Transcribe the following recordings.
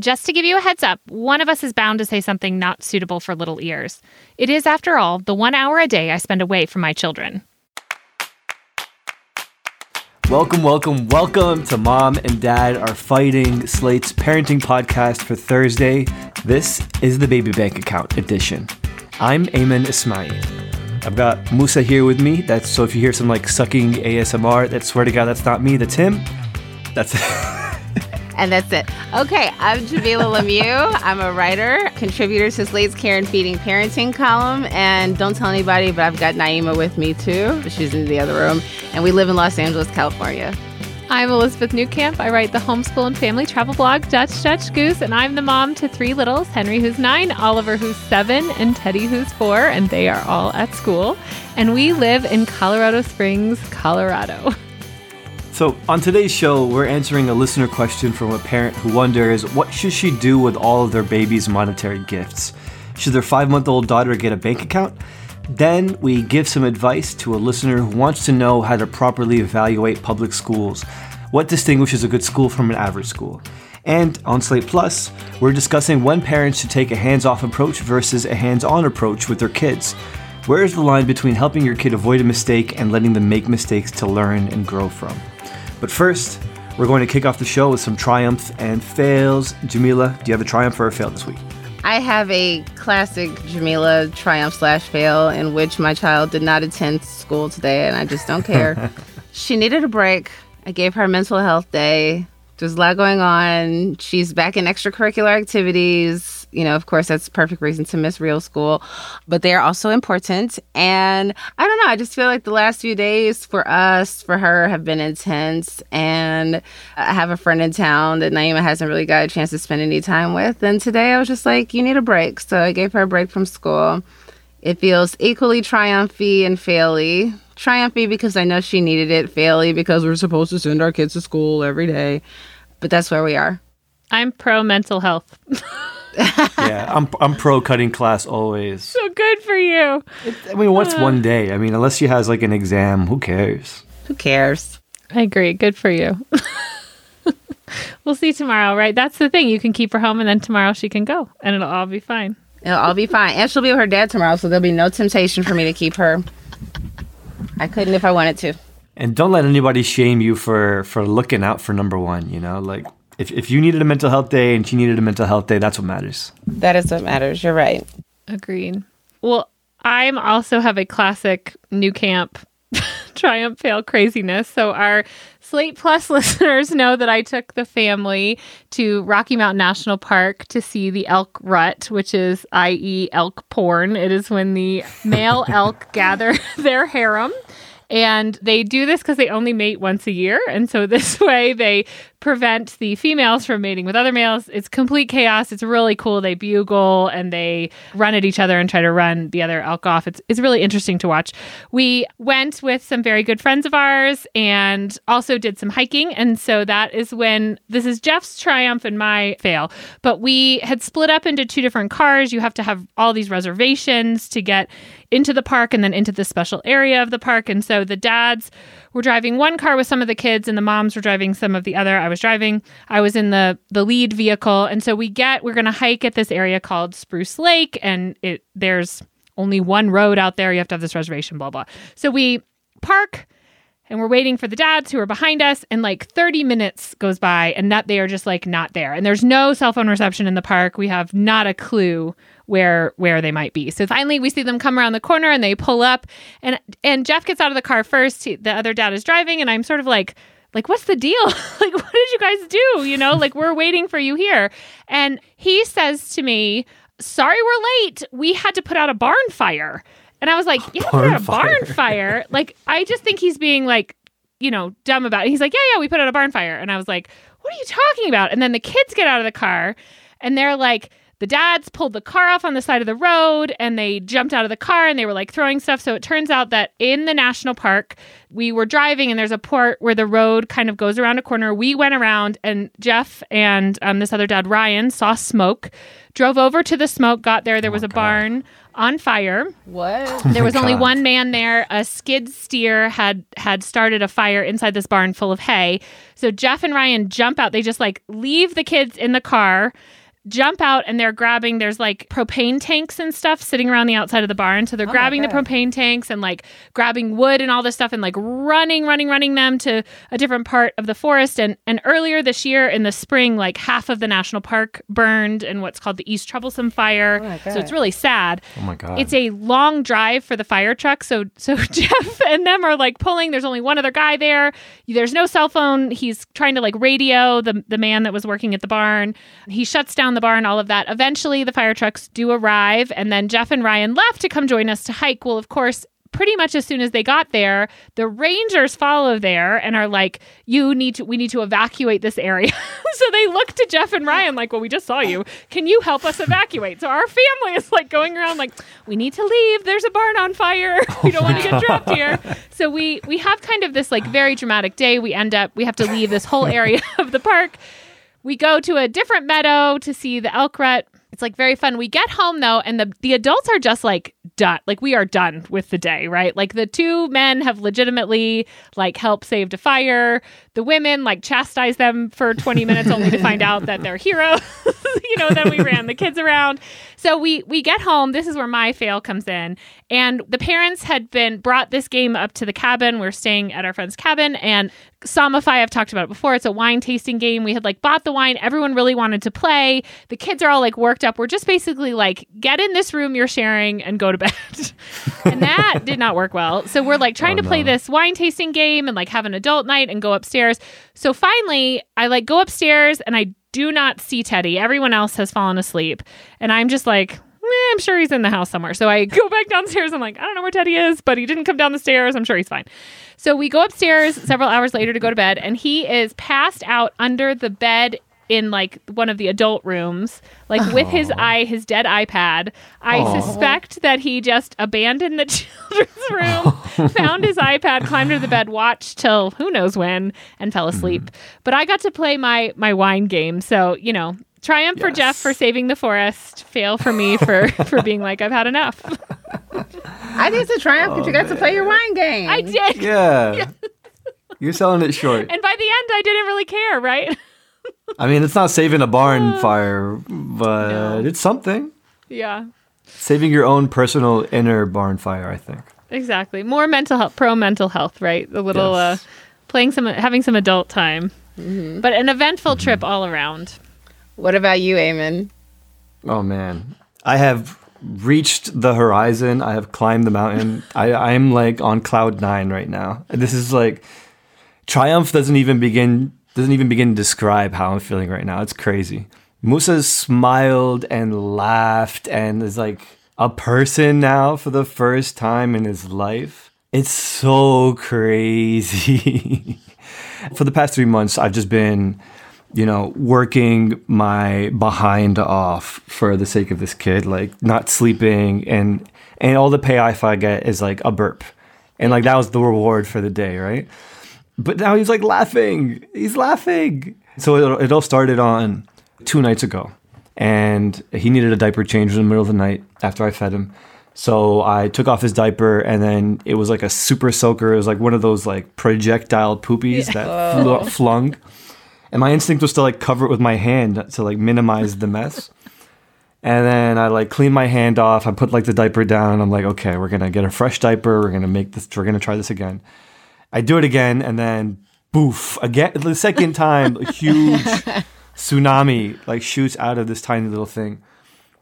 Just to give you a heads up, one of us is bound to say something not suitable for little ears. It is, after all, the one hour a day I spend away from my children. Welcome, welcome, welcome to Mom and Dad Are Fighting, Slate's parenting podcast for Thursday. This is the Baby Bank Account edition. I'm Ayman Ismail. I've got Musa here with me. That's so if you hear some like sucking ASMR, that swear to God, that's not me, that's him. That's and that's it. Okay, I'm Jamilah Lemieux. I'm a writer, contributor to Slate's Care and Feeding Parenting column. And don't tell anybody, but I've got Naima with me too. She's in the other room. And we live in Los Angeles, California. I'm Elizabeth Newcamp. I write the homeschool and family travel blog Dutch Dutch Goose, and I'm the mom to three littles Henry, who's nine, Oliver, who's seven, and Teddy, who's four, and they are all at school. And we live in Colorado Springs, Colorado. So, on today's show, we're answering a listener question from a parent who wonders what should she do with all of their baby's monetary gifts? Should their 5-month-old daughter get a bank account? Then we give some advice to a listener who wants to know how to properly evaluate public schools. What distinguishes a good school from an average school? And on Slate Plus, we're discussing when parents should take a hands off approach versus a hands on approach with their kids. Where is the line between helping your kid avoid a mistake and letting them make mistakes to learn and grow from? But first, we're going to kick off the show with some triumphs and fails. Jamilah, do you have a triumph or a fail this week? I have a classic Jamilah triumph slash fail in which my child did not attend school today, and I just don't care. she needed a break. I gave her a mental health day. There's a lot going on. She's back in extracurricular activities you know, of course, that's perfect reason to miss real school, but they are also important. And I don't know, I just feel like the last few days for us, for her, have been intense. And I have a friend in town that Naima hasn't really got a chance to spend any time with. And today I was just like, you need a break. So I gave her a break from school. It feels equally triumphy and faily. Triumphy because I know she needed it, faily because we're supposed to send our kids to school every day. But that's where we are. I'm pro mental health. yeah, I'm I'm pro cutting class always. So good for you. It, I mean, what's uh, one day? I mean, unless she has like an exam, who cares? Who cares? I agree. Good for you. we'll see tomorrow, right? That's the thing. You can keep her home, and then tomorrow she can go, and it'll all be fine. It'll all be fine, and she'll be with her dad tomorrow, so there'll be no temptation for me to keep her. I couldn't if I wanted to. And don't let anybody shame you for for looking out for number one. You know, like if, if you needed a mental health day and she needed a mental health day, that's what matters. That is what matters. You're right. Agreed. Well, I'm also have a classic Newcamp triumph fail craziness. So our Slate Plus listeners know that I took the family to Rocky Mountain National Park to see the elk rut, which is i.e. elk porn. It is when the male elk gather their harem and they do this because they only mate once a year. And so this way they prevent the females from mating with other males. It's complete chaos. It's really cool. They bugle and they run at each other and try to run the other elk off. It's, it's really interesting to watch. We went with some very good friends of ours and also did some hiking. And so that is when this is Jeff's triumph and my fail. But we had split up into two different cars. You have to have all these reservations to get into the park and then into the special area of the park. And so the dads were driving one car with some of the kids and the moms were driving some of the other. I was driving. I was in the the lead vehicle. And so we get we're going to hike at this area called Sprague Lake and it there's only one road out there. You have to have this reservation blah blah. So we park and we're waiting for the dads who are behind us and like 30 minutes goes by and that they are just like not there and there's no cell phone reception in the park we have not a clue where where they might be. So finally we see them come around the corner and they pull up and and Jeff gets out of the car first. He, the other dad is driving and I'm sort of like like what's the deal? like what did you guys do? You know, like we're waiting for you here. And he says to me, "Sorry we're late. We had to put out a barn fire." And I was like, "Yeah, put out a barn fire." like I just think he's being like you know, dumb about it. He's like, yeah, yeah, we put out a barn fire. And I was like, what are you talking about? And then the kids get out of the car and they're like, the dads pulled the car off on the side of the road and they jumped out of the car and they were like throwing stuff. So it turns out that in the national park, we were driving and there's a part where the road kind of goes around a corner. We went around and Jeff and um, this other dad, Ryan, saw smoke, drove over to the smoke, got there. There was a barn on fire. What? There was only one man there. A skid steer had had started a fire inside this barn full of hay. So Jeff and Ryan jump out. They just like leave the kids in the car, jump out, and they're grabbing. There's like propane tanks and stuff sitting around the outside of the barn. So they're oh my grabbing the propane tanks and like grabbing wood and all this stuff and like running, running, running them to a different part of the forest. And and earlier this year in the spring, like half of the national park burned in what's called the East Troublesome Fire. Oh my so it's really sad. Oh my god. It's a long drive for the fire truck. So so Jeff and them are like pulling. There's only one other guy there. There's no cell phone. He's trying to like radio the the man that was working at the barn. He shuts down the barn, and all of that. Eventually the fire trucks do arrive and then Jeff and Ryan left to come join us to hike. Well, of course, pretty much as soon as they got there, the rangers follow there and are like, "You need to we need to evacuate this area." so they look to Jeff and Ryan like, "Well, we just saw you. Can you help us evacuate?" So our family is like going around like, "We need to leave. There's a barn on fire. We don't want to get oh trapped here." So we we have kind of this like very dramatic day. We end up we have to leave this whole area of the park. We go to a different meadow to see the elk rut. It's like very fun. We get home though, and the the adults are just like done. Like we are done with the day, right? Like the two men have legitimately like helped save a fire. The women like chastised them for 20 minutes only to find out that they're heroes. you know, then we ran the kids around. So we we get home. This is where my fail comes in. And the parents had been brought this game up to the cabin. We're staying at our friend's cabin and Somify, I've talked about it before. It's a wine tasting game. We had like bought the wine. Everyone really wanted to play. The kids are all like worked up. We're just basically like, get in this room you're sharing and go to bed. and that did not work well. So we're like trying Oh, to play no. this wine tasting game and like have an adult night and go upstairs. So finally, I like go upstairs and I do not see Teddy. Everyone else has fallen asleep. And I'm just like, "Eh, I'm sure he's in the house somewhere. So I go back downstairs. I'm like, I don't know where Teddy is, but he didn't come down the stairs. I'm sure he's fine. So we go upstairs several hours later to go to bed, and he is passed out under the bed in like one of the adult rooms, like with his eye, his dead iPad. I Aw. suspect that he just abandoned the children's room, found his iPad, climbed under the bed, watched till who knows when, and fell asleep. Mm-hmm. But I got to play my my wine game, so you know. Triumph for Jeff for saving the forest. Fail for me for for being like I've had enough. I think it's a triumph that you got to play your wine game. I did, yeah. You're selling it short. and by the end, I didn't really care. Right? I mean, it's not saving a barn fire, but No. it's something. yeah. Saving your own personal inner barn fire, I think. Exactly. More mental health, pro mental health, right? A little Yes. uh, playing some, having some adult time, but an eventful trip all around. What about you, Ayman? Oh man, I have reached the horizon. I have climbed the mountain. I I'm like on cloud nine right now. This is like triumph doesn't even begin doesn't even begin to describe how I'm feeling right now. It's crazy. Musa smiled and laughed and is like a person now for the first time in his life. It's so crazy. for the past three months, I've just been, you know, working my behind off for the sake of this kid, like not sleeping and and all the payoff I get is like a burp. And like that was the reward for the day, right? But now he's like laughing. He's laughing. So it, it all started on two nights ago. And he needed a diaper change in the middle of the night after I fed him. So I took off his diaper and then it was like a super soaker. It was like one of those like projectile poopies that flew, flung. And my instinct was to like cover it with my hand to like minimize the mess. And then I like clean my hand off. I put like the diaper down. I'm like, okay, we're gonna get a fresh diaper. We're gonna make this. We're gonna try this again. I do it again, and then boof again. The second time, a huge tsunami like shoots out of this tiny little thing.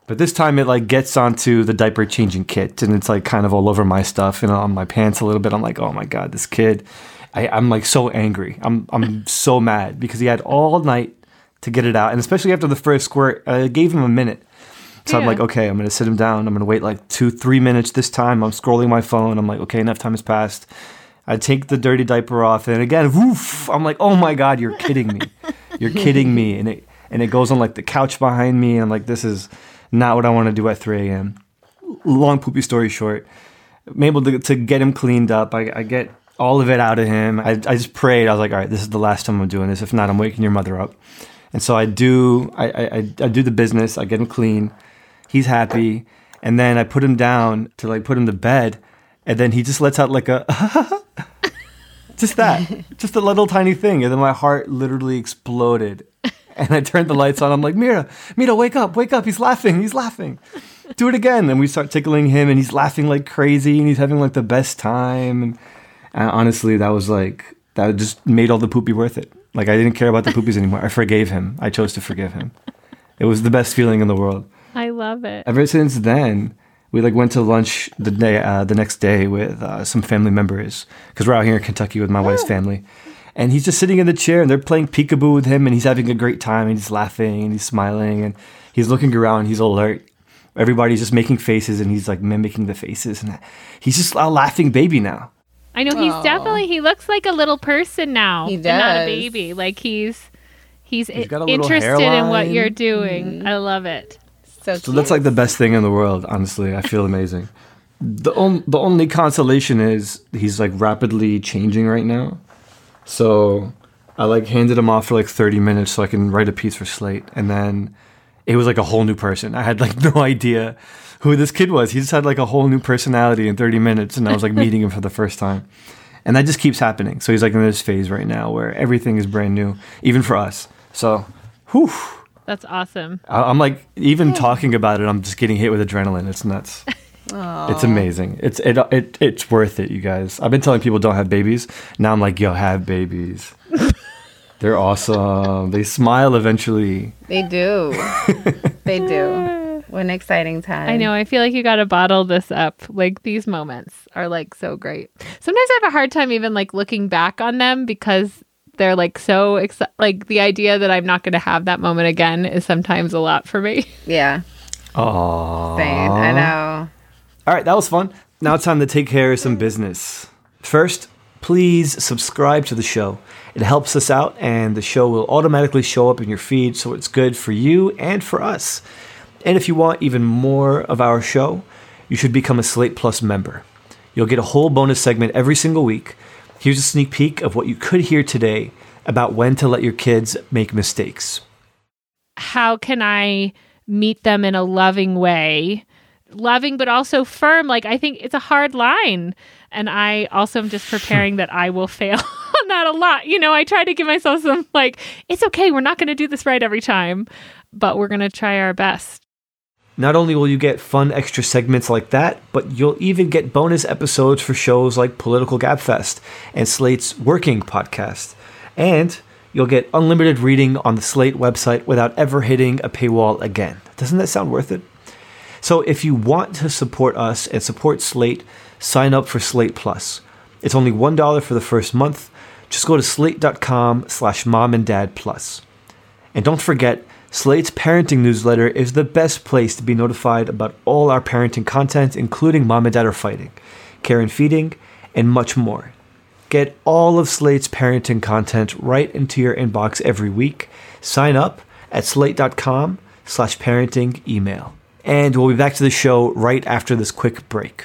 But this time it like gets onto the diaper changing kit, and it's like kind of all over my stuff and on my pants a little bit. I'm like, oh my god, this kid. I, I'm like so angry. I'm I'm so mad because he had all night to get it out, and especially after the first squirt, uh, I gave him a minute. So I'm like, okay, I'm gonna sit him down. I'm gonna wait like two, three minutes this time. I'm scrolling my phone. I'm like, okay, enough time has passed. I take the dirty diaper off, and again, woof! I'm like, oh my god, you're kidding me. You're kidding me. And it, and it goes on like the couch behind me. And I'm like, this is not what I want to do at 3 a.m. Long poopy story short, I'm able to, to get him cleaned up. I, I get all of it out of him. I, I just prayed. I was like, all right, this is the last time I'm doing this. If not, I'm waking your mother up. And so I do. I, I, I do the business. I get him clean. He's happy, and then I put him down to like put him to bed, and then he just lets out like a. just that, just a little tiny thing, and then my heart literally exploded. And I turned the lights on. I'm like, Mira, Mira, wake up, wake up. He's laughing. He's laughing. Do it again. And we start tickling him, and he's laughing like crazy, and he's having like the best time. And, and honestly, that was like, that just made all the poopy worth it. Like, I didn't care about the poopies anymore. I forgave him. I chose to forgive him. It was the best feeling in the world. I love it. Ever since then, we like went to lunch the day uh, the next day with uh, some family members because we're out here in Kentucky with my wife's family, and he's just sitting in the chair and they're playing peekaboo with him and he's having a great time and he's laughing and he's smiling and he's looking around. He's alert. Everybody's just making faces and he's like mimicking the faces and he's just a laughing baby now. I know he's Aw. definitely he looks like a little person now. He and Not a baby. Like he's he's, He's i- got a little interested in what you're doing. I love it. So, So that's like the best thing in the world. Honestly, I feel amazing. The on, the only consolation is he's like rapidly changing right now. So I like handed him off for like 30 minutes so I can write a piece for Slate, and then it was like a whole new person. I had like no idea who this kid was. He just had like a whole new personality in 30 minutes, and I was like meeting him for the first time. And that just keeps happening. So he's like in this phase right now where everything is brand new, even for us. So, whew. That's awesome. I- I'm like, even talking about it, I'm just getting hit with adrenaline. It's nuts. It's amazing. It's it, it it's worth it, you guys. I've been telling people don't have babies. Now I'm like, yo, have babies. They're awesome. They smile eventually. they do. they do. What an exciting time. I know. I feel like you got to bottle this up. Like these moments are like so great. Sometimes I have a hard time even like looking back on them because they're like so exci- like the idea that I'm not going to have that moment again is sometimes a lot for me. Yeah. Aww. Same. I know. All right, that was fun. Now it's time to take care of some business. First, please subscribe to the show. It helps us out, and the show will automatically show up in your feed, so it's good for you and for us. And if you want even more of our show, you should become a Slate Plus member. You'll get a whole bonus segment every single week. Here's a sneak peek of what you could hear today about when to let your kids make mistakes. How can I meet them in a loving way? Loving, but also firm. Like, I think it's a hard line. And I also am just preparing that I will fail on that a lot. You know, I try to give myself some, like, it's okay. We're not going to do this right every time, but we're going to try our best. Not only will you get fun extra segments like that, but you'll even get bonus episodes for shows like Political Gabfest and Slate's Working podcast. And you'll get unlimited reading on the Slate website without ever hitting a paywall again. Doesn't that sound worth it? So if you want to support us and support Slate, sign up for Slate Plus. It's only $1 for the first month. Just go to slate.com slash mom and dad plus. And don't forget, Slate's parenting newsletter is the best place to be notified about all our parenting content, including Mom and Dad Are Fighting, Care and Feeding, and much more. Get all of Slate's parenting content right into your inbox every week. Sign up at slate.com slash parenting email. And we'll be back to the show right after this quick break.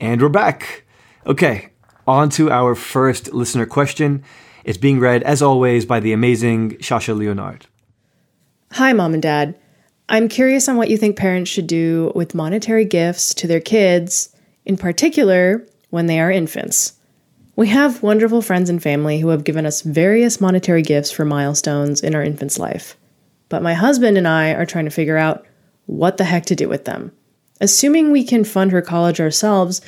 And we're back. Okay, on to our first listener question. It's being read, as always, by the amazing Shasha Leonard. Hi, mom and dad. I'm curious on what you think parents should do with monetary gifts to their kids, in particular when they are infants. We have wonderful friends and family who have given us various monetary gifts for milestones in our infant's life. But my husband and I are trying to figure out what the heck to do with them. Assuming we can fund her college ourselves,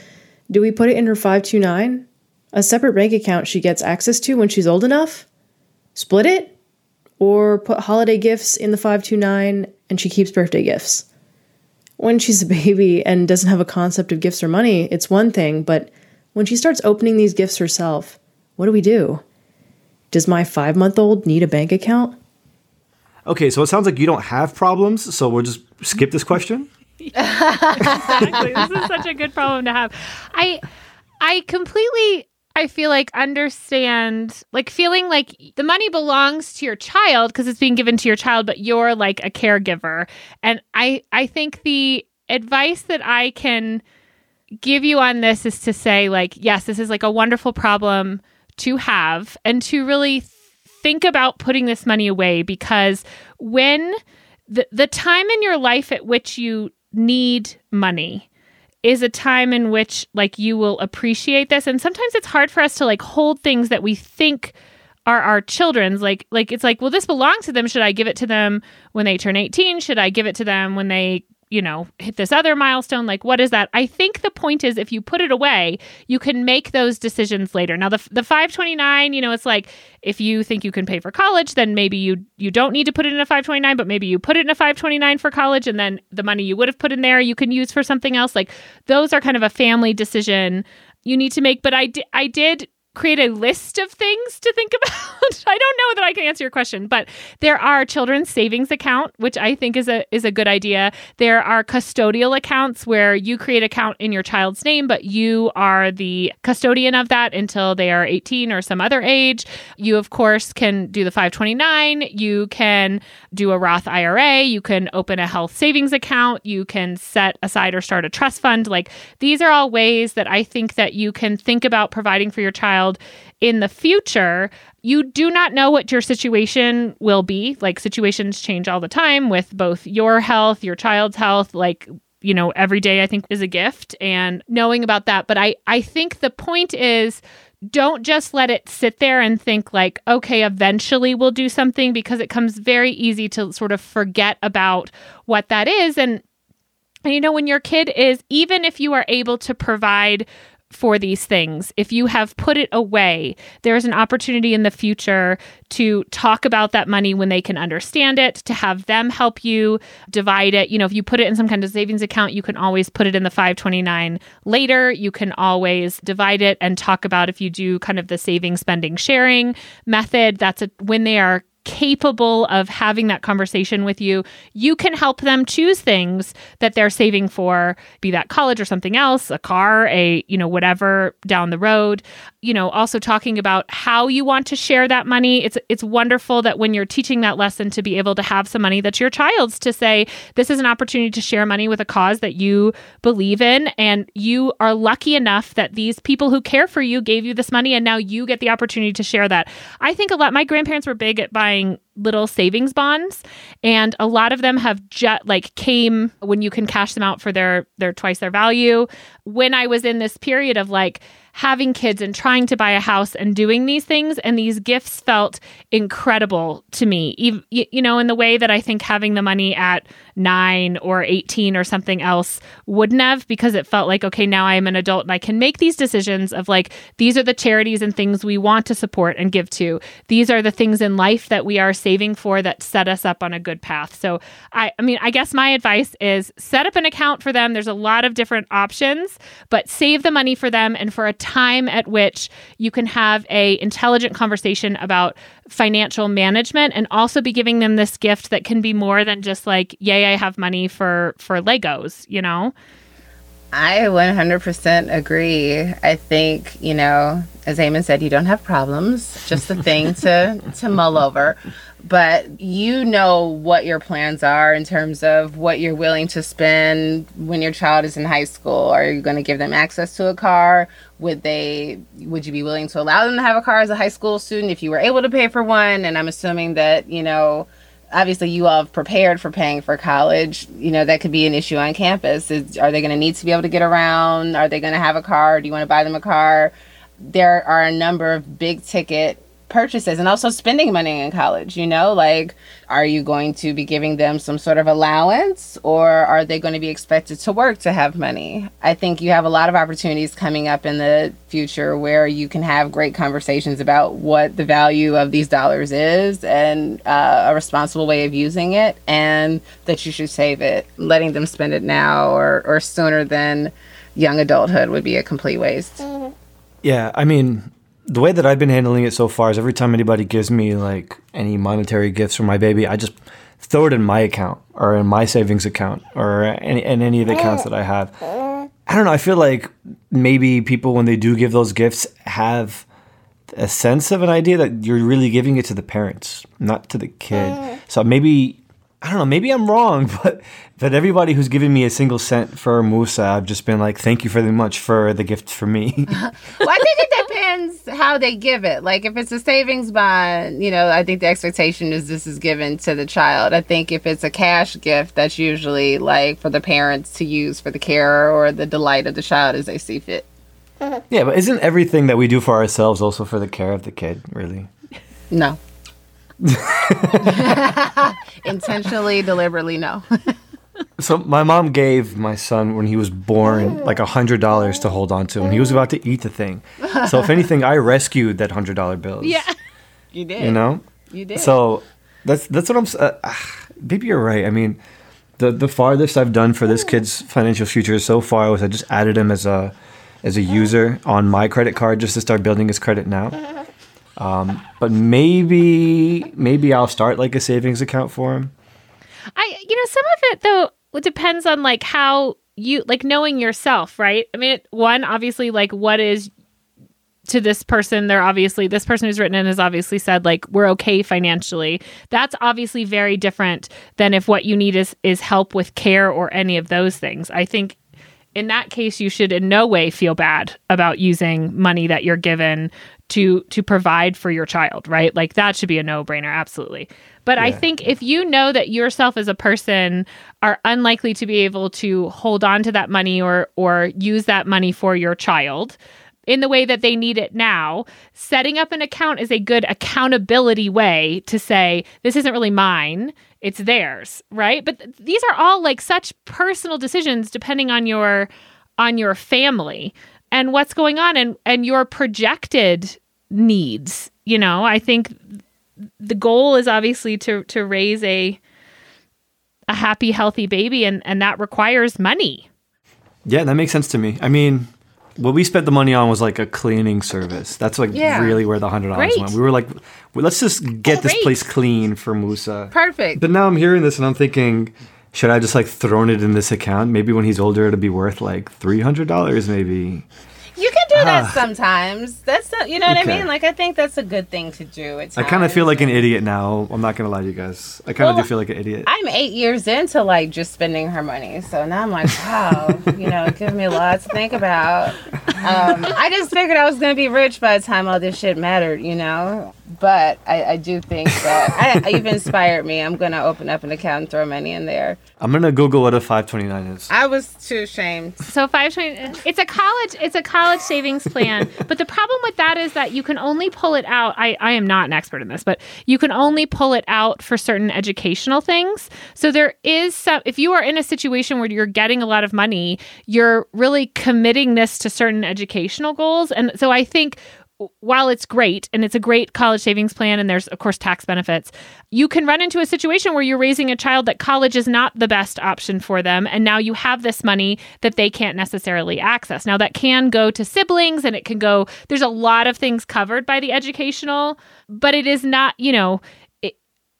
do we put it in her 529? A separate bank account she gets access to when she's old enough? Split it? or put holiday gifts in the 529 and she keeps birthday gifts. When she's a baby and doesn't have a concept of gifts or money, it's one thing, but when she starts opening these gifts herself, what do we do? Does my five month old need a bank account? Okay, so it sounds like you don't have problems, so we'll just skip this question. exactly. This is such a good problem to have. I I completely I feel like understand like feeling like the money belongs to your child because it's being given to your child but you're like a caregiver. And I I think the advice that I can give you on this is to say like yes, this is like a wonderful problem to have and to really think about putting this money away because when the the time in your life at which you need money is a time in which like you will appreciate this. And sometimes it's hard for us to like hold things that we think are our children's. Like like it's like well this belongs to them. Should i give it to them when they turn 18 should i give it to them when they you know, hit this other milestone. Like, what is that? I think the point is if you put it away, you can make those decisions later. Now, the, the 529, you know, it's like if you think you can pay for college, then maybe you you don't need to put it in a 529, but maybe you put it in a 529 for college and then the money you would have put in there you can use for something else. Like those are kind of a family decision you need to make. But I, di- I did create a list of things to think about. I don't know that I can answer your question, but there are children's savings account, which I think is a is a good idea. There are custodial accounts where you create account in your child's name, but you are the custodian of that until they are 18 or some other age. You of course can do the 529, you can do a Roth IRA, you can open a health savings account, you can set aside or start a trust fund. Like these are all ways that I think that you can think about providing for your child child in the future, you do not know what your situation will be. Like situations change all the time with both your health, your child's health, like you know, every day I think is a gift and knowing about that, but I I think the point is don't just let it sit there and think like okay eventually we'll do something because it comes very easy to sort of forget about what that is and and you know when your kid is even if you are able to provide for these things. If you have put it away, there's an opportunity in the future to talk about that money when they can understand it, to have them help you divide it. You know, if you put it in some kind of savings account, you can always put it in the 529 later. You can always divide it and talk about if you do kind of the saving, spending, sharing method. That's a, when they are capable of having that conversation with you, you can help them choose things that they're saving for, be that college or something else, a car, a, you know, whatever down the road. You know, also talking about how you want to share that money. It's it's wonderful that when you're teaching that lesson to be able to have some money that's your child's to say this is an opportunity to share money with a cause that you believe in and you are lucky enough that these people who care for you gave you this money and now you get the opportunity to share that. I think a lot my grandparents were big at buying little savings bonds and a lot of them have just like came when you can cash them out for their their twice their value when i was in this period of like having kids and trying to buy a house and doing these things. And these gifts felt incredible to me, you, know, in the way that I think having the money at nine or 18 or something else wouldn't have, because it felt like, okay, now I am an adult and I can make these decisions of like, these are the charities and things we want to support and give to. These are the things in life that we are saving for that set us up on a good path. So, I, I mean, I guess my advice is set up an account for them. There's a lot of different options, but save the money for them and for a time at which you can have a intelligent conversation about financial management and also be giving them this gift that can be more than just like yay i have money for for legos you know I 100% agree. I think, you know, as Ayman said, you don't have problems, just a thing to, to mull over. But you know what your plans are in terms of what you're willing to spend when your child is in high school. Are you going to give them access to a car? Would they would you be willing to allow them to have a car as a high school student if you were able to pay for one? And I'm assuming that, you know, obviously you all have prepared for paying for college you know that could be an issue on campus Is, are they going to need to be able to get around are they going to have a car do you want to buy them a car there are a number of big ticket purchases and also spending money in college. You know, like, are you going to be giving them some sort of allowance or are they going to be expected to work to have money? I think you have a lot of opportunities coming up in the future where you can have great conversations about what the value of these dollars is and uh, a responsible way of using it and that you should save it. Letting them spend it now or, or sooner than young adulthood would be a complete waste. Yeah, I mean, the way that I've been handling it so far is every time anybody gives me like any monetary gifts for my baby, I just throw it in my account or in my savings account or any, in any of the accounts that I have. I don't know. I feel like maybe people, when they do give those gifts, have a sense of an idea that you're really giving it to the parents, not to the kid. So maybe I don't know. Maybe I'm wrong, but but everybody who's given me a single cent for Musa, I've just been like, thank you very much for the gift for me. well, I think it depends how they give it. Like if it's a savings bond, you know, I think the expectation is this is given to the child. I think if it's a cash gift, that's usually like for the parents to use for the care or the delight of the child as they see fit. yeah, but isn't everything that we do for ourselves also for the care of the kid? Really? No. Intentionally, deliberately, no. So my mom gave my son when he was born like a hundred dollars to hold on to, and he was about to eat the thing. So if anything, I rescued that hundred dollar bills. Yeah. you did. you know. You did. So that's that's what I'm. Uh, maybe you're right. I mean, the the farthest I've done for this kid's financial future so far was I just added him as a as a user on my credit card just to start building his credit now. Um, but maybe maybe I'll start like a savings account for him. I you know some of it though it depends on like how you like knowing yourself, right? I mean, one obviously like what is to this person they're obviously this person who's written in has obviously said like we're okay financially that's obviously very different than if what you need is is help with care or any of those things i think in that case you should in no way feel bad about using money that you're given to to provide for your child right? Like that should be a no-brainer absolutely. But i think if you know that yourself as a person are unlikely to be able to hold on to that money or or use that money for your child in the way that they need it now, setting up an account is a good accountability way to say, this isn't really mine, it's theirs, right? But th- these are all like such personal decisions depending on your on your family and what's going on and and your projected needs. You know, I think the goal is obviously to to raise a a happy healthy baby and and that requires money. Yeah, that makes sense to me. I mean, what we spent the money on was like a cleaning service. That's like Yeah. really where the hundred dollars went. We were like, well, let's just get this place clean for Musa. Perfect. But now I'm hearing this and I'm thinking, should I just like thrown it in this account? Maybe when he's older, it'll be worth like three hundred dollars, maybe. You can do that sometimes. That's not, you know what Okay. I mean. Like I think that's a good thing to do. I kind of feel like an idiot now. I'm not gonna lie to you guys. I kind of Well, do feel like an idiot. I'm eight years into like just spending her money, so now I'm like, wow, you know, it gives me a lot to think about. Um, I just figured I was gonna be rich by the time all this shit mattered, you know. But I, I do think that I, you've inspired me. I'm gonna open up an account and throw money in there. I'm gonna Google what a 529 is. I was too ashamed. So five twenty. It's a college. It's a college savings plan. but the problem with that is that you can only pull it out. I I am not an expert in this, but you can only pull it out for certain educational things. So there is some. If you are in a situation where you're getting a lot of money, you're really committing this to certain educational goals. And so I think while it's great and it's a great college savings plan and there's of course tax benefits you can run into a situation where you're raising a child that college is not the best option for them and now you have this money that they can't necessarily access now that can go to siblings and it can go there's a lot of things covered by the educational but it is not you know it,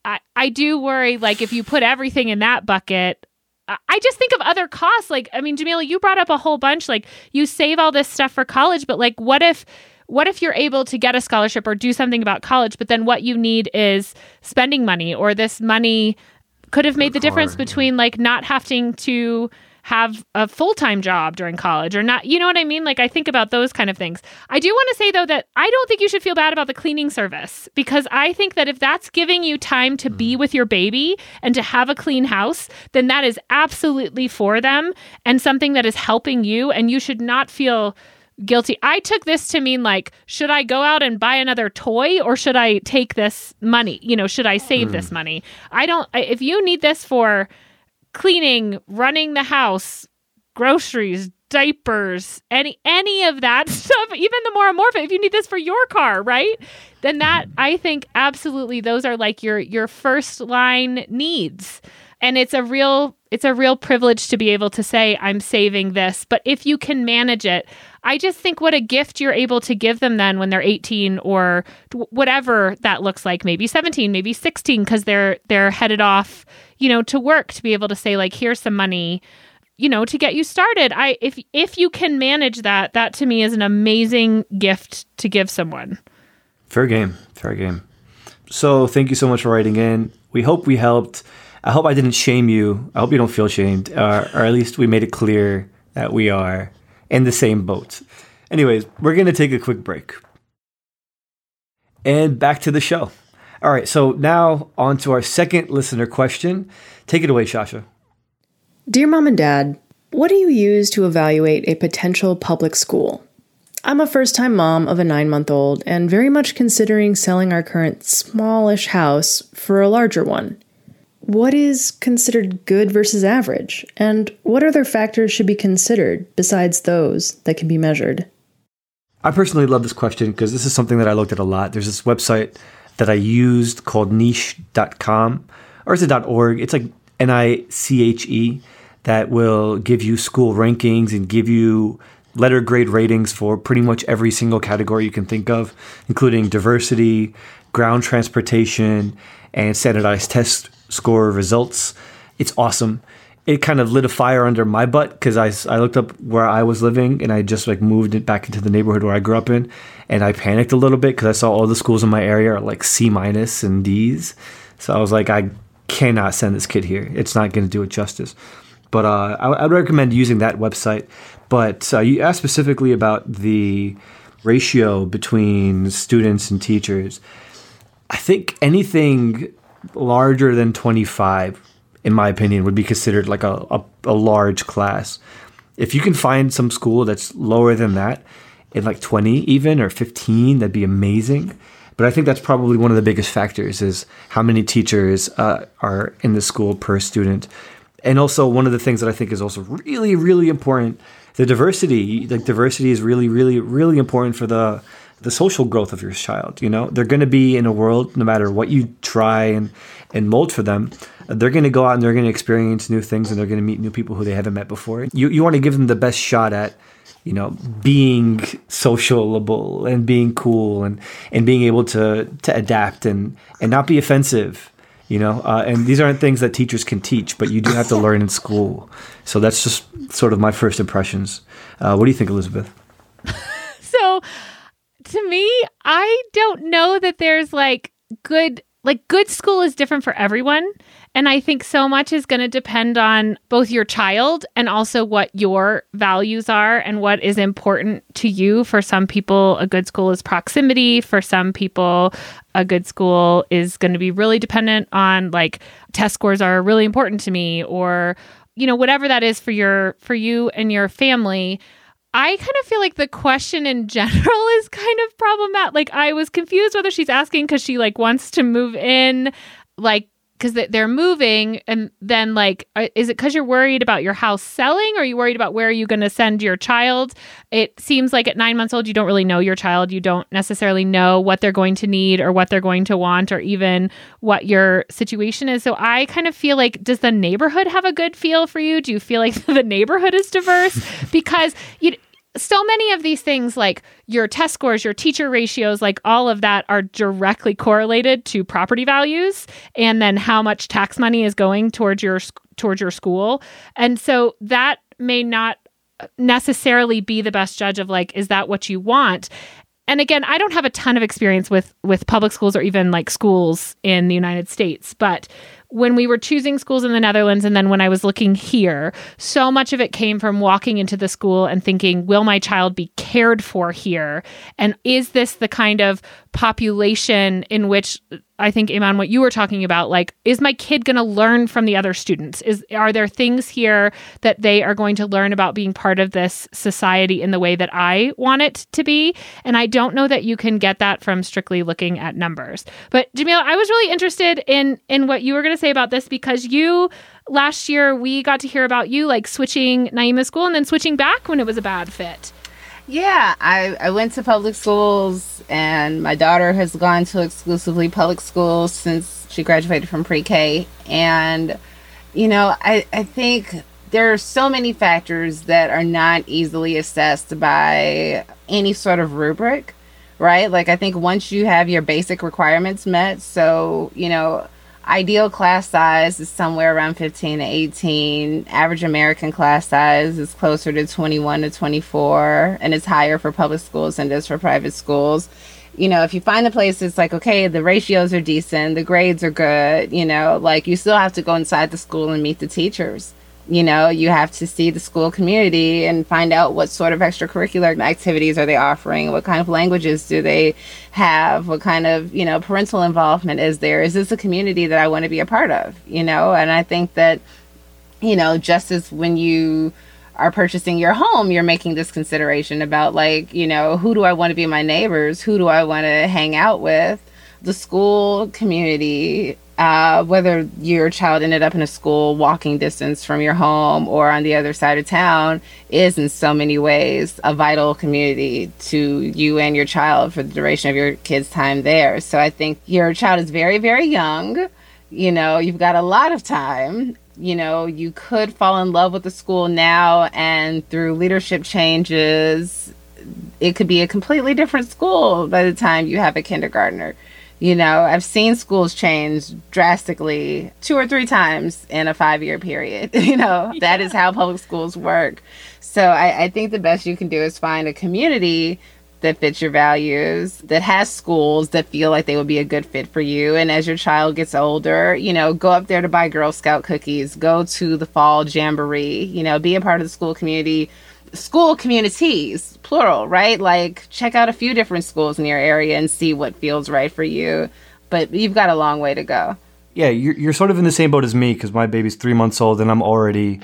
I, I do worry like if you put everything in that bucket I- I just think of other costs. Like, I mean, Jamilah, you brought up a whole bunch. Like, you save all this stuff for college, but like, what if, what if you're able to get a scholarship or do something about college, but then what you need is spending money, or this money could have made the difference between like not having to have a full-time job during college or not you know what i mean? Like i think about those kind of things. I do want to say though that i don't think you should feel bad about the cleaning service because i think that if that's giving you time to be mm. with your baby and to have a clean house then that is absolutely for them and something that is helping you and you should not feel guilty. I took this to mean like, should I go out and buy another toy or should I take this money? You know, should I save this mm. money? I don't, if you need this for cleaning, running the house, groceries, diapers, any any of that stuff, even the more amorphous, if you need this for your car, right? Then that mm. I think absolutely those are like your your first line needs. And it's a real it's a real privilege to be able to say I'm saving this, but if you can manage it, I just think what a gift you're able to give them then when they're 18 or whatever that looks like, maybe 17, maybe 16 cuz they're they're headed off, you know, to work to be able to say like here's some money you know to get you started i if if you can manage that that to me is an amazing gift to give someone Fair game. Fair game. So thank you so much for writing in. We hope we helped. I hope I didn't shame you. I hope you don't feel shamed, or at least we made it clear that we are in the same boat. Anyways, we're going to take a quick break. And back to the show. All right, so now on to our second listener question. Take it away, Shasha. Dear Mom and Dad, what do you use to evaluate a potential public school? I'm a first time mom of a nine month old and very much considering selling our current smallish house for a larger one. What is considered good versus average? And what other factors should be considered besides those that can be measured? I personally love this question because this is something that I looked at a lot. There's this website that I used called niche.com or is it .org? It's like N I C H E that will give you school rankings and give you letter grade ratings for pretty much every single category you can think of, including diversity, ground transportation, and standardized test score results. It's awesome. It kind of lit a fire under my butt because I, I looked up where I was living and I just like moved it back into the neighborhood where I grew up in, and I panicked a little bit because I saw all the schools in my area are like C minus and D's. So I was like, I cannot send this kid here. It's not going to do it justice. But uh, I, would recommend using that website. But uh, you asked specifically about the ratio between students and teachers. I think anything larger than 25, in my opinion, would be considered like a, a, a large class. If you can find some school that's lower than that, in like 20 even or 15, that'd be amazing. But I think that's probably one of the biggest factors is how many teachers uh, are in the school per student. And also one of the things that I think is also really, really important, the diversity. Like diversity is really, really, really important for the the social growth of your child. You know, they're going to be in a world, no matter what you try and and mold for them, they're going to go out and they're going to experience new things and they're going to meet new people who they haven't met before. You you want to give them the best shot at you know being sociable and being cool and and being able to to adapt and and not be offensive you know uh, and these aren't things that teachers can teach but you do have to learn in school so that's just sort of my first impressions uh, what do you think elizabeth so to me i don't know that there's like good like good school is different for everyone. And i think so much is going to depend on both your child and also what your values are and what is important to you. For some people a good school is proximity. For some people a good school is going to be really dependent on like test scores are really important to me or you know whatever that is for your for you and your family I kind of feel like the question in general is kind of problematic. Like I was confused whether she's asking because she like wants to move in, like because they're moving, and then like uh, is it because you're worried about your house selling, or are you worried about where are you going to send your child? It seems like at nine months old you don't really know your child. You don't necessarily know what they're going to need or what they're going to want, or even what your situation is. So I kind of feel like does the neighborhood have a good feel for you? Do you feel like the neighborhood is diverse? because you so many of these things like your test scores your teacher ratios like all of that are directly correlated to property values and then how much tax money is going towards your towards your school. And so that may not necessarily be the best judge of like is that what you want? And again i don't have a ton of experience with with public schools or even like schools in the united states but when we were choosing schools in the Netherlands and then when I was looking here, so much of it came from walking into the school and thinking, will my child be cared for here? And is this the kind of population in which I think Ayman what you were talking about like is my kid going to learn from the other students? Is are there things here that they are going to learn about being part of this society in the way that I want it to be? And I don't know that you can get that from strictly looking at numbers. But Jamilah I was really interested in in what you were going to say about this because you last year we got to hear about you like switching Naima school and then switching back when it was a bad fit yeah, I, I went to public schools, and my daughter has gone to exclusively public schools since she graduated from pre K. And, you know, I, I think there are so many factors that are not easily assessed by any sort of rubric, right? Like, I think once you have your basic requirements met, so, you know, ideal class size is somewhere around 15 to 18 average american class size is closer to 21 to 24 and it's higher for public schools than it is for private schools. You know if you find a place it's like okay the ratios are decent the grades are good you know like you still have to go inside the school and meet the teachers you know you have to see the school community and find out what sort of extracurricular activities are they offering what kind of languages do they have what kind of you know parental involvement is there is this a community that i want to be a part of you know? And i think that you know just as when you are purchasing your home you're making this consideration about like you know who do i want to be my neighbors? Who do i want to hang out with? The school community uh, whether your child ended up in a school walking distance from your home or on the other side of town is in so many ways a vital community to you and your child for the duration of your kid's time there. So I think your child is very, very young. You know, you've got a lot of time. You know, you could fall in love with the school now, and through leadership changes, it could be a completely different school by the time you have a kindergartner you know, I've seen schools change drastically two or three times in a five year period. you know, yeah. that is how public schools work. So I, I think the best you can do is find a community that fits your values, that has schools that feel like they would be a good fit for you. And as your child gets older, you know, go up there to buy Girl Scout cookies, go to the fall jamboree, you know, be a part of the school community school communities, plural, right? Like check out a few different schools in your area and see what feels right for you. But you've got a long way to go. Yeah, you're, you're sort of in the same boat as me because my baby's three months old and I'm already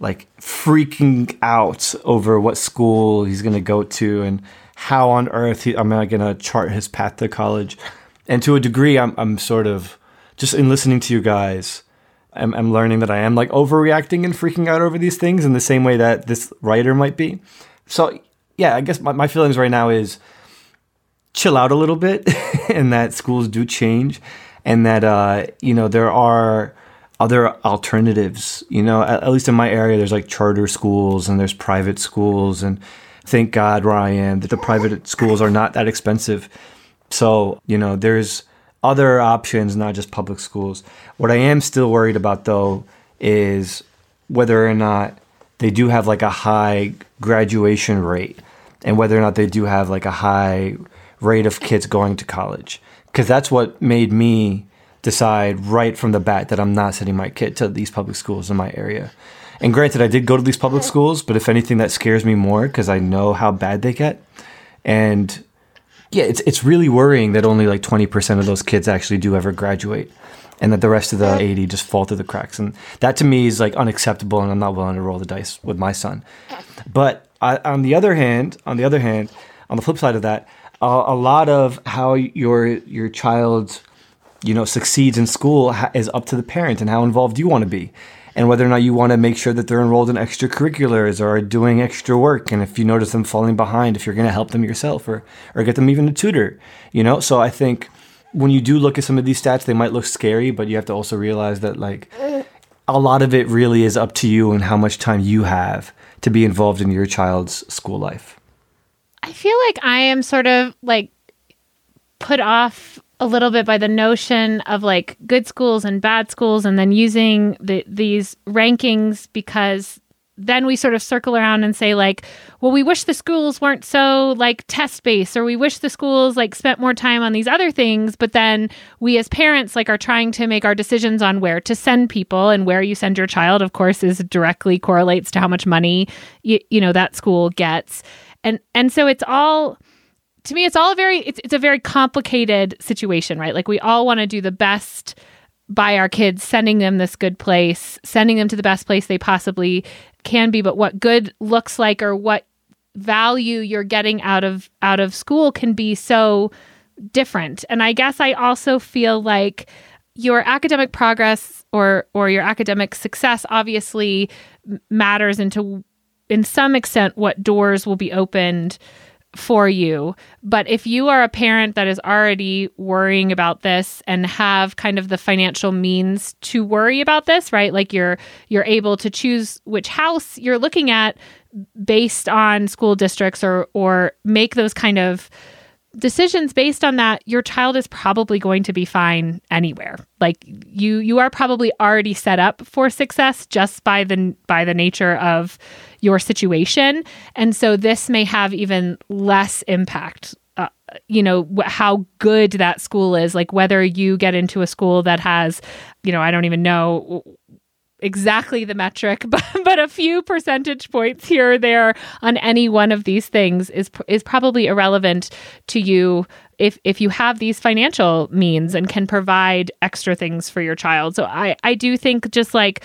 like freaking out over what school he's going to go to and how on earth I'm going to chart his path to college. And to a degree, I'm, I'm sort of just in listening to you guys I'm, I'm learning that I am like overreacting and freaking out over these things in the same way that this writer might be. So yeah, I guess my, my feelings right now is chill out a little bit and that schools do change and that uh, you know there are other alternatives you know at, at, least in my area there's like charter schools and there's private schools and thank god am that the private schools are not that expensive so you know there's other options, not just public schools. What I am still worried about though is whether or not they do have like a high graduation rate and whether or not they do have like a high rate of kids going to college. Because that's what made me decide right from the bat that I'm not sending my kid to these public schools in my area. And granted, I did go to these public schools, but if anything, that scares me more because I know how bad they get. And yeah, it's it's really worrying that only like 20% of those kids actually do ever graduate and that the rest of the 80 just fall through the cracks. And that to me is like unacceptable and I'm not willing to roll the dice with my son. But I, on the other hand, on the other hand, on the flip side of that, uh, a lot of how your your child you know succeeds in school is up to the parent and how involved you want to be and whether or not you want to make sure that they're enrolled in extracurriculars or are doing extra work and if you notice them falling behind if you're going to help them yourself or or get them even a tutor you know? So i think when you do look at some of these stats they might look scary but you have to also realize that like a lot of it really is up to you and how much time you have to be involved in your child's school life. I feel like i am sort of like put off a little bit by the notion of like good schools and bad schools and then using the these rankings because then we sort of circle around and say like well we wish the schools weren't so like test based or we wish the schools like spent more time on these other things but then we as parents like are trying to make our decisions on where to send people and where you send your child of course is directly correlates to how much money you, you know that school gets. And and so it's all to me it's all a very it's, it's a very complicated situation right? Like we all want to do the best by our kids sending them this good place sending them to the best place they possibly can be. But what good looks like or what value you're getting out of out of school can be so different. And i guess i also feel like your academic progress or or your academic success obviously matters into in some extent what doors will be opened for you. But if you are a parent that is already worrying about this and have kind of the financial means to worry about this, right? Like you're you're able to choose which house you're looking at based on school districts or or make those kind of decisions based on that your child is probably going to be fine anywhere like you you are probably already set up for success just by the by the nature of your situation and so this may have even less impact uh, you know wh- how good that school is like whether you get into a school that has you know i don't even know exactly the metric, but, but a few percentage points here or there on any one of these things is is probably irrelevant to you if if you have these financial means and can provide extra things for your child. So I I do think just like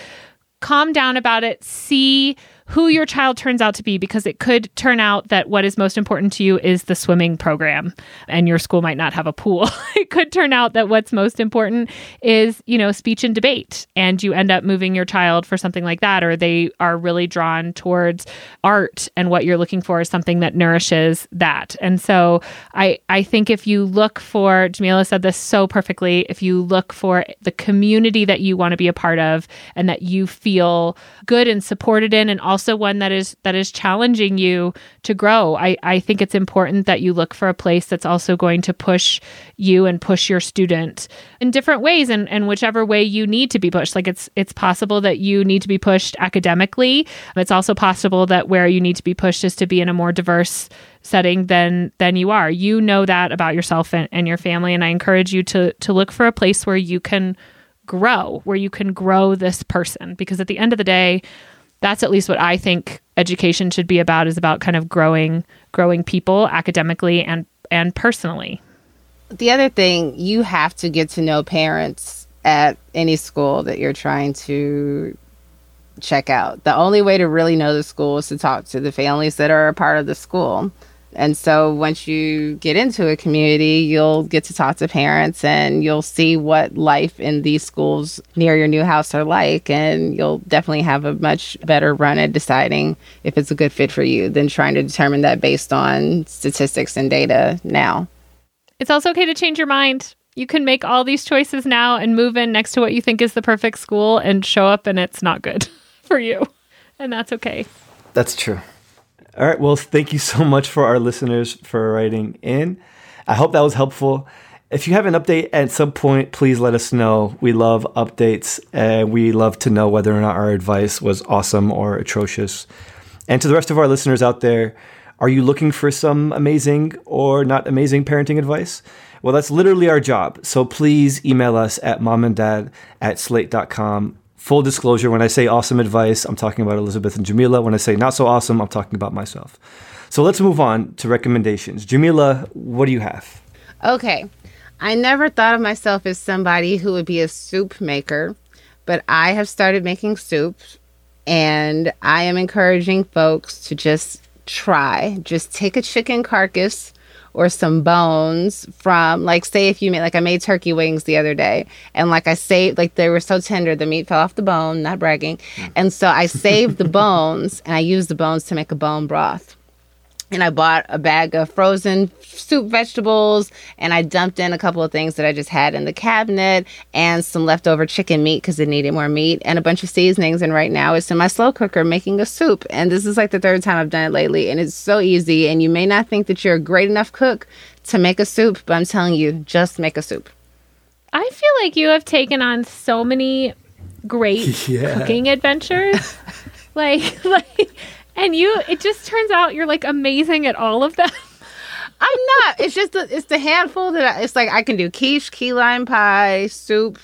calm down about it, see who your child turns out to be because it could turn out that what is most important to you is the swimming program and your school might not have a pool. it could turn out that what's most important is, you know, speech and debate and you end up moving your child for something like that or they are really drawn towards art and what you're looking for is something that nourishes that. And so I I think if you look for Jamilah said this so perfectly, if you look for the community that you want to be a part of and that you feel good and supported in and also also one that is that is challenging you to grow. I, I think it's important that you look for a place that's also going to push you and push your student in different ways and, and whichever way you need to be pushed. Like it's it's possible that you need to be pushed academically. It's also possible that where you need to be pushed is to be in a more diverse setting than than you are. You know that about yourself and, and your family. And I encourage you to to look for a place where you can grow, where you can grow this person. Because at the end of the day, that's at least what I think education should be about is about kind of growing growing people academically and and personally. The other thing, you have to get to know parents at any school that you're trying to check out. The only way to really know the school is to talk to the families that are a part of the school. And so once you get into a community, you'll get to talk to parents and you'll see what life in these schools near your new house are like. And you'll definitely have a much better run at deciding if it's a good fit for you than trying to determine that based on statistics and data now. It's also okay to change your mind. You can make all these choices now and move in next to what you think is the perfect school and show up and it's not good for you. And that's okay. That's true. All right. Well, thank you so much for our listeners for writing in. I hope that was helpful. If you have an update at some point, please let us know. We love updates and we love to know whether or not our advice was awesome or atrocious. And to the rest of our listeners out there, are you looking for some amazing or not amazing parenting advice? Well, that's literally our job. So please email us at momanddad at slate.com Full disclosure, when I say awesome advice, I'm talking about Elizabeth and Jamilah. When I say not so awesome, I'm talking about myself. So let's move on to recommendations. Jamilah, what do you have? Okay. I never thought of myself as somebody who would be a soup maker, but I have started making soup and I am encouraging folks to just try. Just take a chicken carcass or some bones from like say if you made like I made turkey wings the other day and like I saved like they were so tender the meat fell off the bone, not bragging. Mm. And so I saved the bones and I used the bones to make a bone broth and I bought a bag of frozen soup vegetables and I dumped in a couple of things that I just had in the cabinet and some leftover chicken meat because it needed more meat and a bunch of seasonings. And right now it's in my slow cooker making a soup. And this is like the third time I've done it lately. And it's so easy. And you may not think that you're a great enough cook to make a soup, but I'm telling you, just make a soup. I feel like you have taken on so many great yeah. cooking adventures. Like, like, and you, it just turns out you're like amazing at all of them. I'm not. It's just the, it's the handful that I, it's like I can do quiche, key lime pie, soup,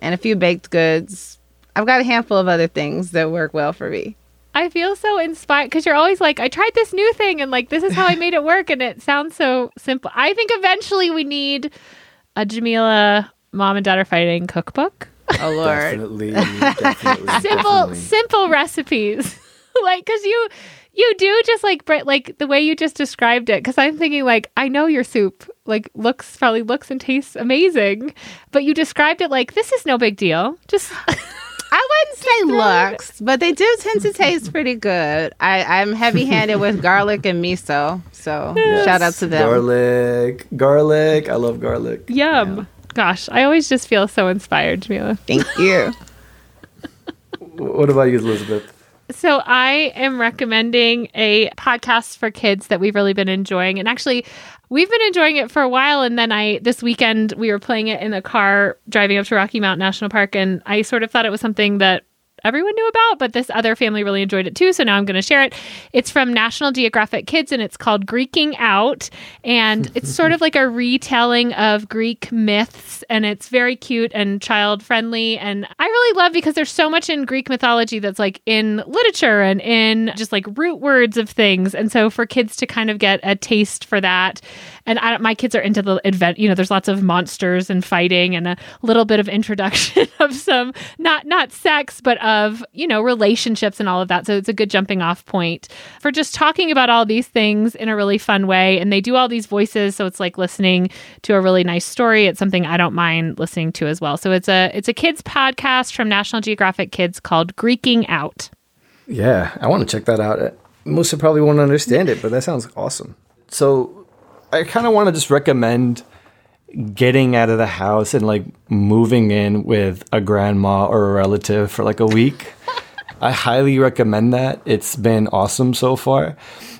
and a few baked goods. I've got a handful of other things that work well for me. I feel so inspired because you're always like, I tried this new thing and like, this is how I made it work. And it sounds so simple. I think eventually we need a Jamilah mom and dad are fighting cookbook. Oh Lord. Definitely, definitely, simple, definitely. simple recipes. like, cause you, you do just like, Brit- like the way you just described it. Cause I'm thinking like, I know your soup like looks, probably looks and tastes amazing, but you described it like, this is no big deal. Just, I wouldn't say looks, but they do tend to taste pretty good. I, I'm heavy handed with garlic and miso. So shout out to them. Garlic, garlic. I love garlic. yum. Gosh, I always just feel so inspired, Jamilah. Thank you. What about you, Elizabeth? So I am recommending a podcast for kids that we've really been enjoying. And actually, we've been enjoying it for a while. And then I, this weekend, we were playing it in the car driving up to Rocky Mountain National Park. And I sort of thought it was something that everyone knew about, but this other family really enjoyed it too. So now I'm going to share it. It's from National Geographic Kids and it's called Greeking Out. And it's sort of like a retelling of Greek myths. And it's very cute and child friendly. And I really love because there's so much in Greek mythology that's like in literature and in just like root words of things. And so for kids to kind of get a taste for that. And I, my kids are into the advent, you know, there's lots of monsters and fighting and a little bit of introduction of some, not, not sex, but of, you know, relationships and all of that. So it's a good jumping off point for just talking about all these things in a really fun way. And they do all these voices. So it's like listening to a really nice story. It's something I don't mind listening to as well. So it's a, it's a kids podcast from National Geographic Kids called Greeking Out. Yeah, I want to check that out. Uh, Most probably won't understand it, but that sounds awesome. So, I kind of want to just recommend getting out of the house and like moving in with a grandma or a relative for like a week. I highly recommend that. It's been awesome so far.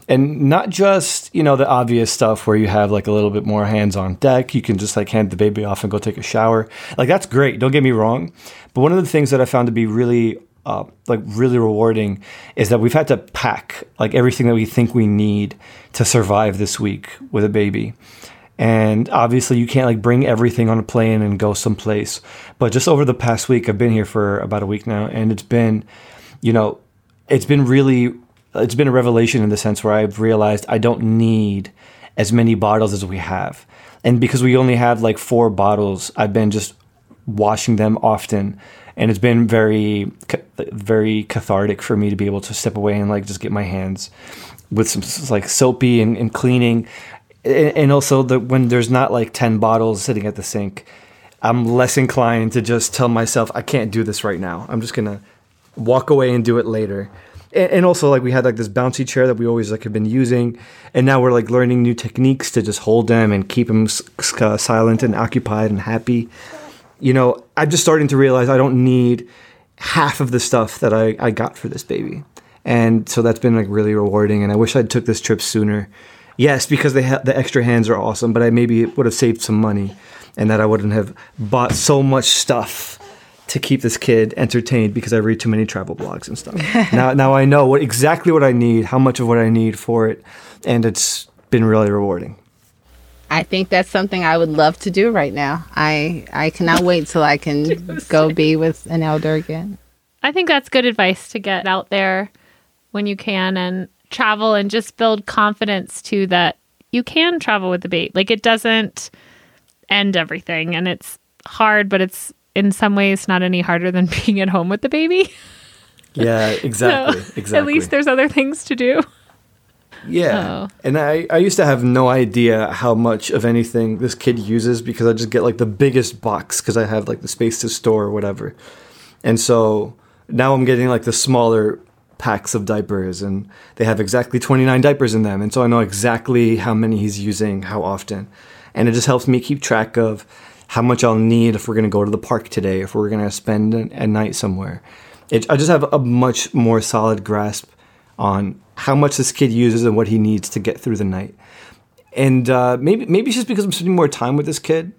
And not just, you know, the obvious stuff where you have like a little bit more hands on deck. You can just like hand the baby off and go take a shower. Like that's great. Don't get me wrong. But one of the things that I found to be really uh, like really rewarding is that we've had to pack like everything that we think we need to survive this week with a baby. And obviously, you can't like bring everything on a plane and go someplace. But just over the past week, I've been here for about a week now, and it's been, you know, it's been really, it's been a revelation in the sense where I've realized I don't need as many bottles as we have. And because we only have like four bottles, I've been just washing them often and it's been very very cathartic for me to be able to step away and like just get my hands with some like soapy and, and cleaning. And also the when there's not like 10 bottles sitting at the sink i'm less inclined to just tell myself i can't do this right now. I'm just gonna walk away and do it later. And, also like we had like this bouncy chair that we always like have been using and now we're like learning new techniques to just hold them and keep them s- uh, silent and occupied and happy you know, I'm just starting to realize I don't need half of the stuff that I, I got for this baby. And so that's been like really rewarding. And I wish I'd took this trip sooner. Yes, because they ha- the extra hands are awesome, but I maybe would have saved some money and that I wouldn't have bought so much stuff to keep this kid entertained because I read too many travel blogs and stuff. now, now I know what exactly what I need, how much of what I need for it, and it's been really rewarding. I think that's something I would love to do right now. I I cannot wait till I can go be with an elder again. I think that's good advice to get out there when you can and travel and just build confidence too that you can travel with the baby. Like it doesn't end everything and it's hard, but it's in some ways not any harder than being at home with the baby. Yeah, exactly. So, exactly. At least there's other things to do. Yeah. Oh. And I, I used to have no idea how much of anything this kid uses because I just get like the biggest box because I have like the space to store or whatever. And so now I'm getting like the smaller packs of diapers and they have exactly 29 diapers in them. And so I know exactly how many he's using, how often. And it just helps me keep track of how much I'll need if we're going to go to the park today, if we're going to spend a, a night somewhere. It, I just have a much more solid grasp on how much this kid uses and what he needs to get through the night. And uh, maybe maybe it's just because I'm spending more time with this kid,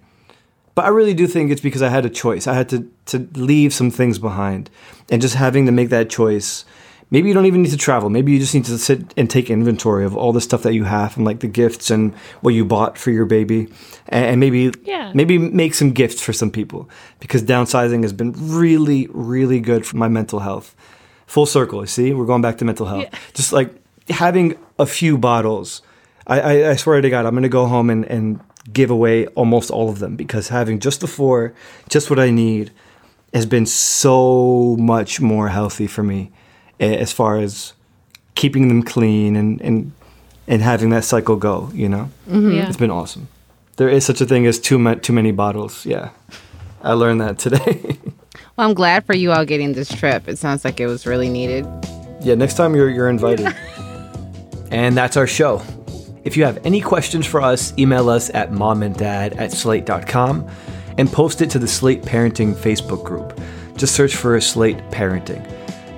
but I really do think it's because I had a choice. I had to to leave some things behind, and just having to make that choice maybe you don't even need to travel. Maybe you just need to sit and take inventory of all the stuff that you have and like the gifts and what you bought for your baby, and, and maybe Yeah. maybe make some gifts for some people because downsizing has been really really good for my mental health. Full circle. you See, we're going back to mental health. Just like having a few bottles. I, I, I swear to God, I'm gonna go home and, and give away almost all of them because having just the four, just what I need, has been so much more healthy for me as far as keeping them clean and and and having that cycle go. You know, mm-hmm. Yeah. it's been awesome. There is such a thing as too ma- too many bottles. Yeah, I learned that today. Well, I'm glad for you all getting this trip. It sounds like it was really needed. yeah, next time you're you're invited. and that's our show. If you have any questions for us, email us at momanddad at slate.com and post it to the Slate Parenting Facebook group. Just search for Slate Parenting.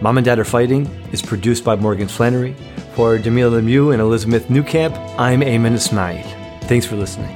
Mom and Dad Are Fighting is produced by Morgan Flannery. For Jamilah Lemieux and Elizabeth Newcamp, I'm Ayman Ismail. Thanks for listening.